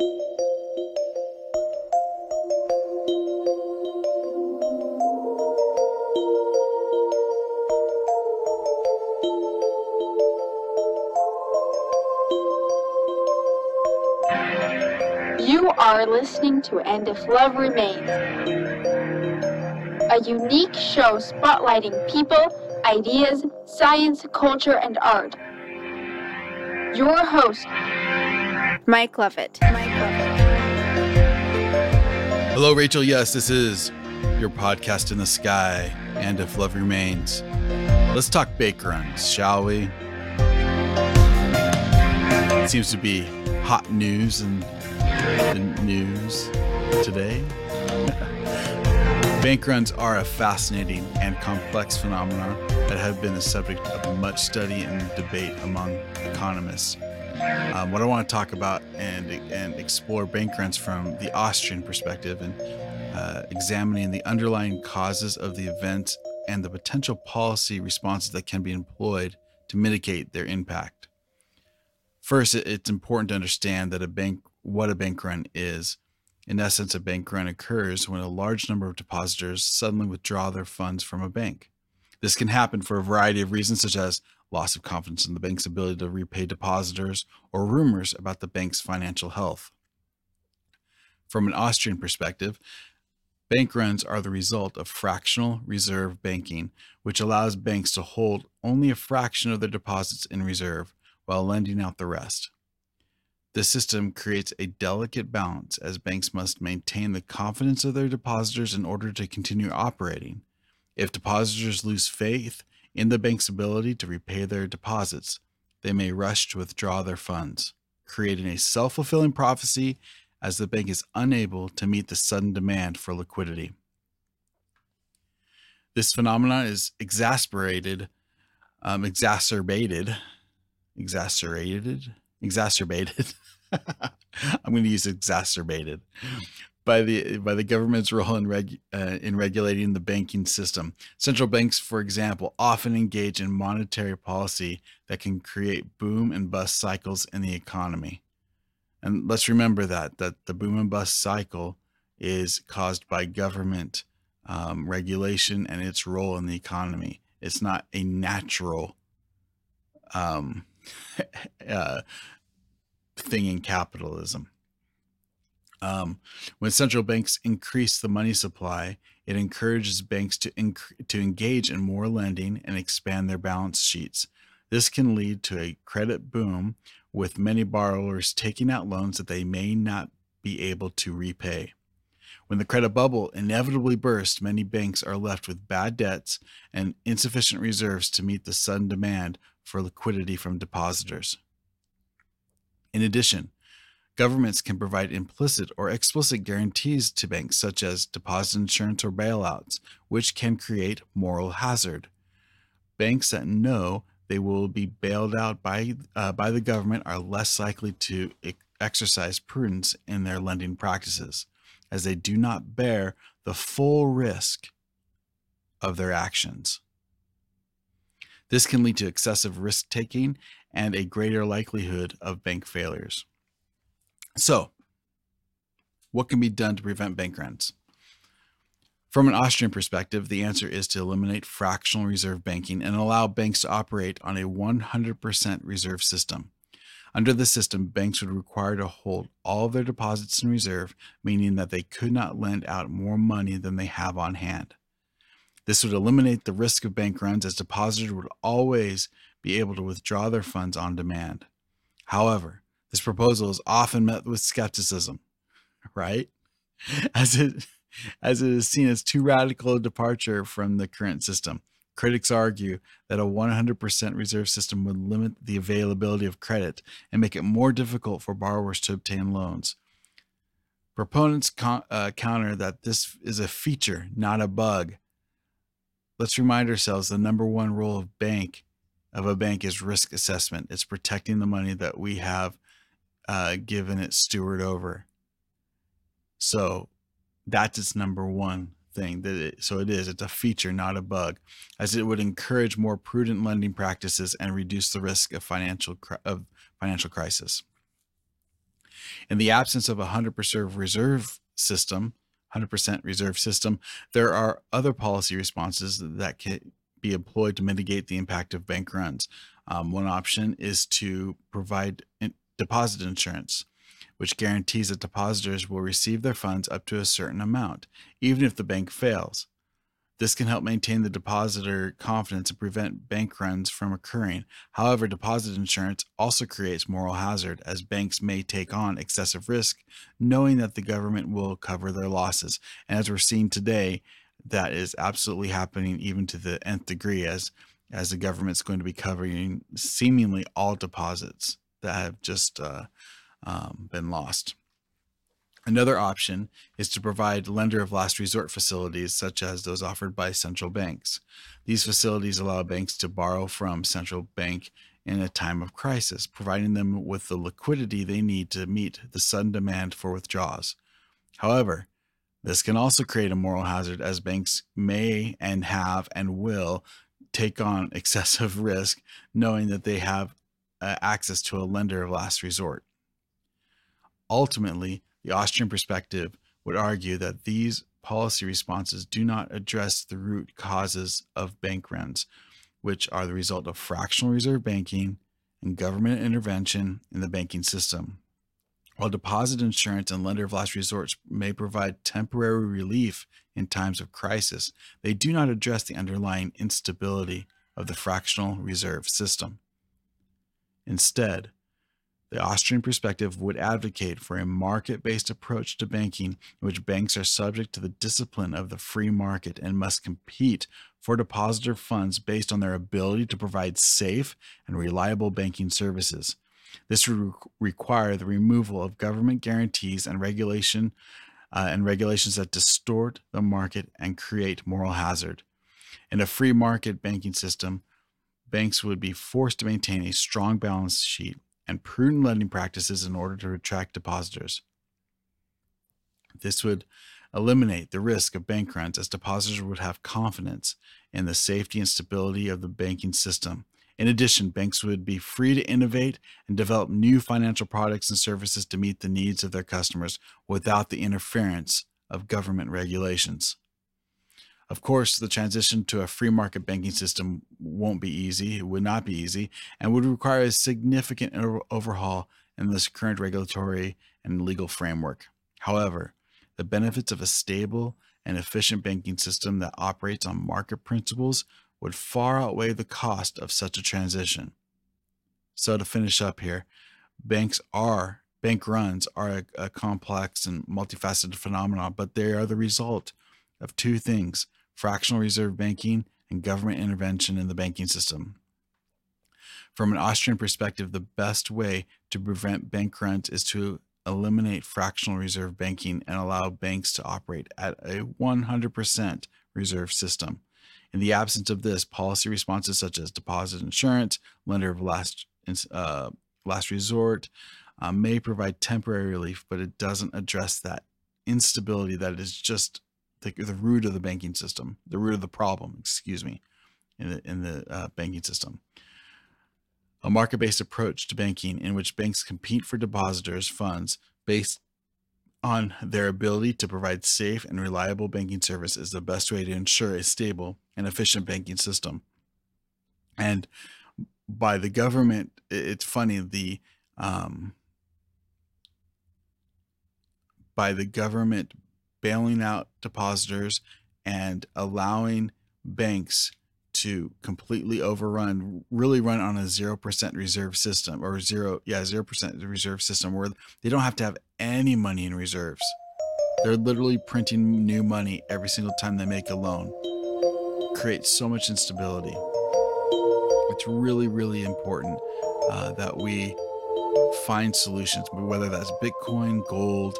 You are listening to And If Love Remains, a unique show spotlighting people, ideas, science, culture, and art. Your host, Mike Lovett. Mike Lovett. Hello, Rachel. Yes, this is your podcast in the sky, and if love remains. Let's talk bake runs, shall we? It seems to be hot news and the news today. Bank runs are a fascinating and complex phenomenon that have been the subject of much study and debate among economists. Um, what I want to talk about and, and explore bank runs from the Austrian perspective and uh, examining the underlying causes of the event and the potential policy responses that can be employed to mitigate their impact. First, it's important to understand that a bank what a bank run is. In essence, a bank run occurs when a large number of depositors suddenly withdraw their funds from a bank. This can happen for a variety of reasons, such as loss of confidence in the bank's ability to repay depositors or rumors about the bank's financial health. From an Austrian perspective, bank runs are the result of fractional reserve banking, which allows banks to hold only a fraction of their deposits in reserve while lending out the rest. This system creates a delicate balance as banks must maintain the confidence of their depositors in order to continue operating. If depositors lose faith in the bank's ability to repay their deposits, they may rush to withdraw their funds, creating a self fulfilling prophecy as the bank is unable to meet the sudden demand for liquidity. This phenomenon is exasperated, um, exacerbated, exacerbated, exacerbated. I'm going to use exacerbated by the by the government's role in reg, uh, in regulating the banking system. Central banks, for example, often engage in monetary policy that can create boom and bust cycles in the economy. And let's remember that that the boom and bust cycle is caused by government um, regulation and its role in the economy. It's not a natural um, uh, thing in capitalism. Um, when central banks increase the money supply, it encourages banks to inc- to engage in more lending and expand their balance sheets. This can lead to a credit boom, with many borrowers taking out loans that they may not be able to repay. When the credit bubble inevitably bursts, many banks are left with bad debts and insufficient reserves to meet the sudden demand for liquidity from depositors. In addition, governments can provide implicit or explicit guarantees to banks, such as deposit insurance or bailouts, which can create moral hazard. Banks that know they will be bailed out by, uh, by the government are less likely to exercise prudence in their lending practices, as they do not bear the full risk of their actions. This can lead to excessive risk taking and a greater likelihood of bank failures. So, what can be done to prevent bank runs? From an Austrian perspective, the answer is to eliminate fractional reserve banking and allow banks to operate on a 100% reserve system. Under the system, banks would require to hold all of their deposits in reserve, meaning that they could not lend out more money than they have on hand. This would eliminate the risk of bank runs as depositors would always be able to withdraw their funds on demand. However, this proposal is often met with skepticism, right? As it as it is seen as too radical a departure from the current system. Critics argue that a 100% reserve system would limit the availability of credit and make it more difficult for borrowers to obtain loans. Proponents con- uh, counter that this is a feature, not a bug. Let's remind ourselves the number one role of bank of a bank is risk assessment. It's protecting the money that we have uh, given it steward over. So that's its number one thing. That it, so it is. It's a feature, not a bug, as it would encourage more prudent lending practices and reduce the risk of financial of financial crisis. In the absence of a 100% reserve system, 100% reserve system, there are other policy responses that can be employed to mitigate the impact of bank runs. Um, one option is to provide deposit insurance, which guarantees that depositors will receive their funds up to a certain amount, even if the bank fails. This can help maintain the depositor confidence and prevent bank runs from occurring. However, deposit insurance also creates moral hazard as banks may take on excessive risk knowing that the government will cover their losses. And as we're seeing today, that is absolutely happening even to the nth degree as as the government's going to be covering seemingly all deposits that have just uh, um, been lost. Another option is to provide lender of last resort facilities, such as those offered by central banks. These facilities allow banks to borrow from central bank in a time of crisis, providing them with the liquidity they need to meet the sudden demand for withdrawals. However, this can also create a moral hazard as banks may and have and will take on excessive risk knowing that they have uh, access to a lender of last resort. Ultimately, the Austrian perspective would argue that these policy responses do not address the root causes of bank runs, which are the result of fractional reserve banking and government intervention in the banking system. While deposit insurance and lender of last resort may provide temporary relief in times of crisis, they do not address the underlying instability of the fractional reserve system. Instead, the Austrian perspective would advocate for a market based approach to banking in which banks are subject to the discipline of the free market and must compete for depositor funds based on their ability to provide safe and reliable banking services. This would re- require the removal of government guarantees and regulation uh, and regulations that distort the market and create moral hazard. In a free market banking system, banks would be forced to maintain a strong balance sheet and prudent lending practices in order to attract depositors. This would eliminate the risk of bank runs as depositors would have confidence in the safety and stability of the banking system. In addition, banks would be free to innovate and develop new financial products and services to meet the needs of their customers without the interference of government regulations. Of course, the transition to a free market banking system won't be easy. It would not be easy and would require a significant overhaul in this current regulatory and legal framework. However, the benefits of a stable and efficient banking system that operates on market principles would far outweigh the cost of such a transition. So, to finish up here, banks are, bank runs are a, a complex and multifaceted phenomenon, but they are the result of two things fractional reserve banking, and government intervention in the banking system. From an Austrian perspective, the best way to prevent bank runs is to eliminate fractional reserve banking and allow banks to operate at a 100% reserve system. In the absence of this, policy responses such as deposit insurance, lender of last, uh, last resort, uh, may provide temporary relief, but it doesn't address that instability that is just the, the root of the banking system, the root of the problem, excuse me, in the, in the uh, banking system. A market based approach to banking in which banks compete for depositors' funds based on their ability to provide safe and reliable banking service is the best way to ensure a stable and efficient banking system. And by the government, it's funny, the um, by the government bailing out depositors and allowing banks to completely overrun, really run on a 0% reserve system or zero, yeah, 0% reserve system where they don't have to have any money in reserves. They're literally printing new money every single time they make a loan. Creates so much instability. It's really, really important uh, that we find solutions, whether that's Bitcoin, gold,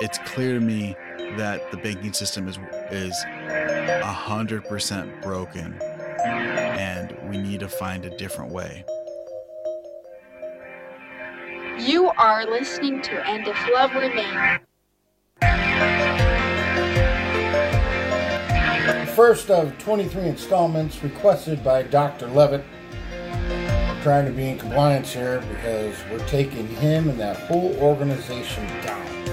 it's clear to me that the banking system is is a hundred percent broken, and we need to find a different way. You are listening to And If Love Remains. first of 23 installments requested by Dr. Levitt. trying to be in compliance here because we're taking him and that whole organization down.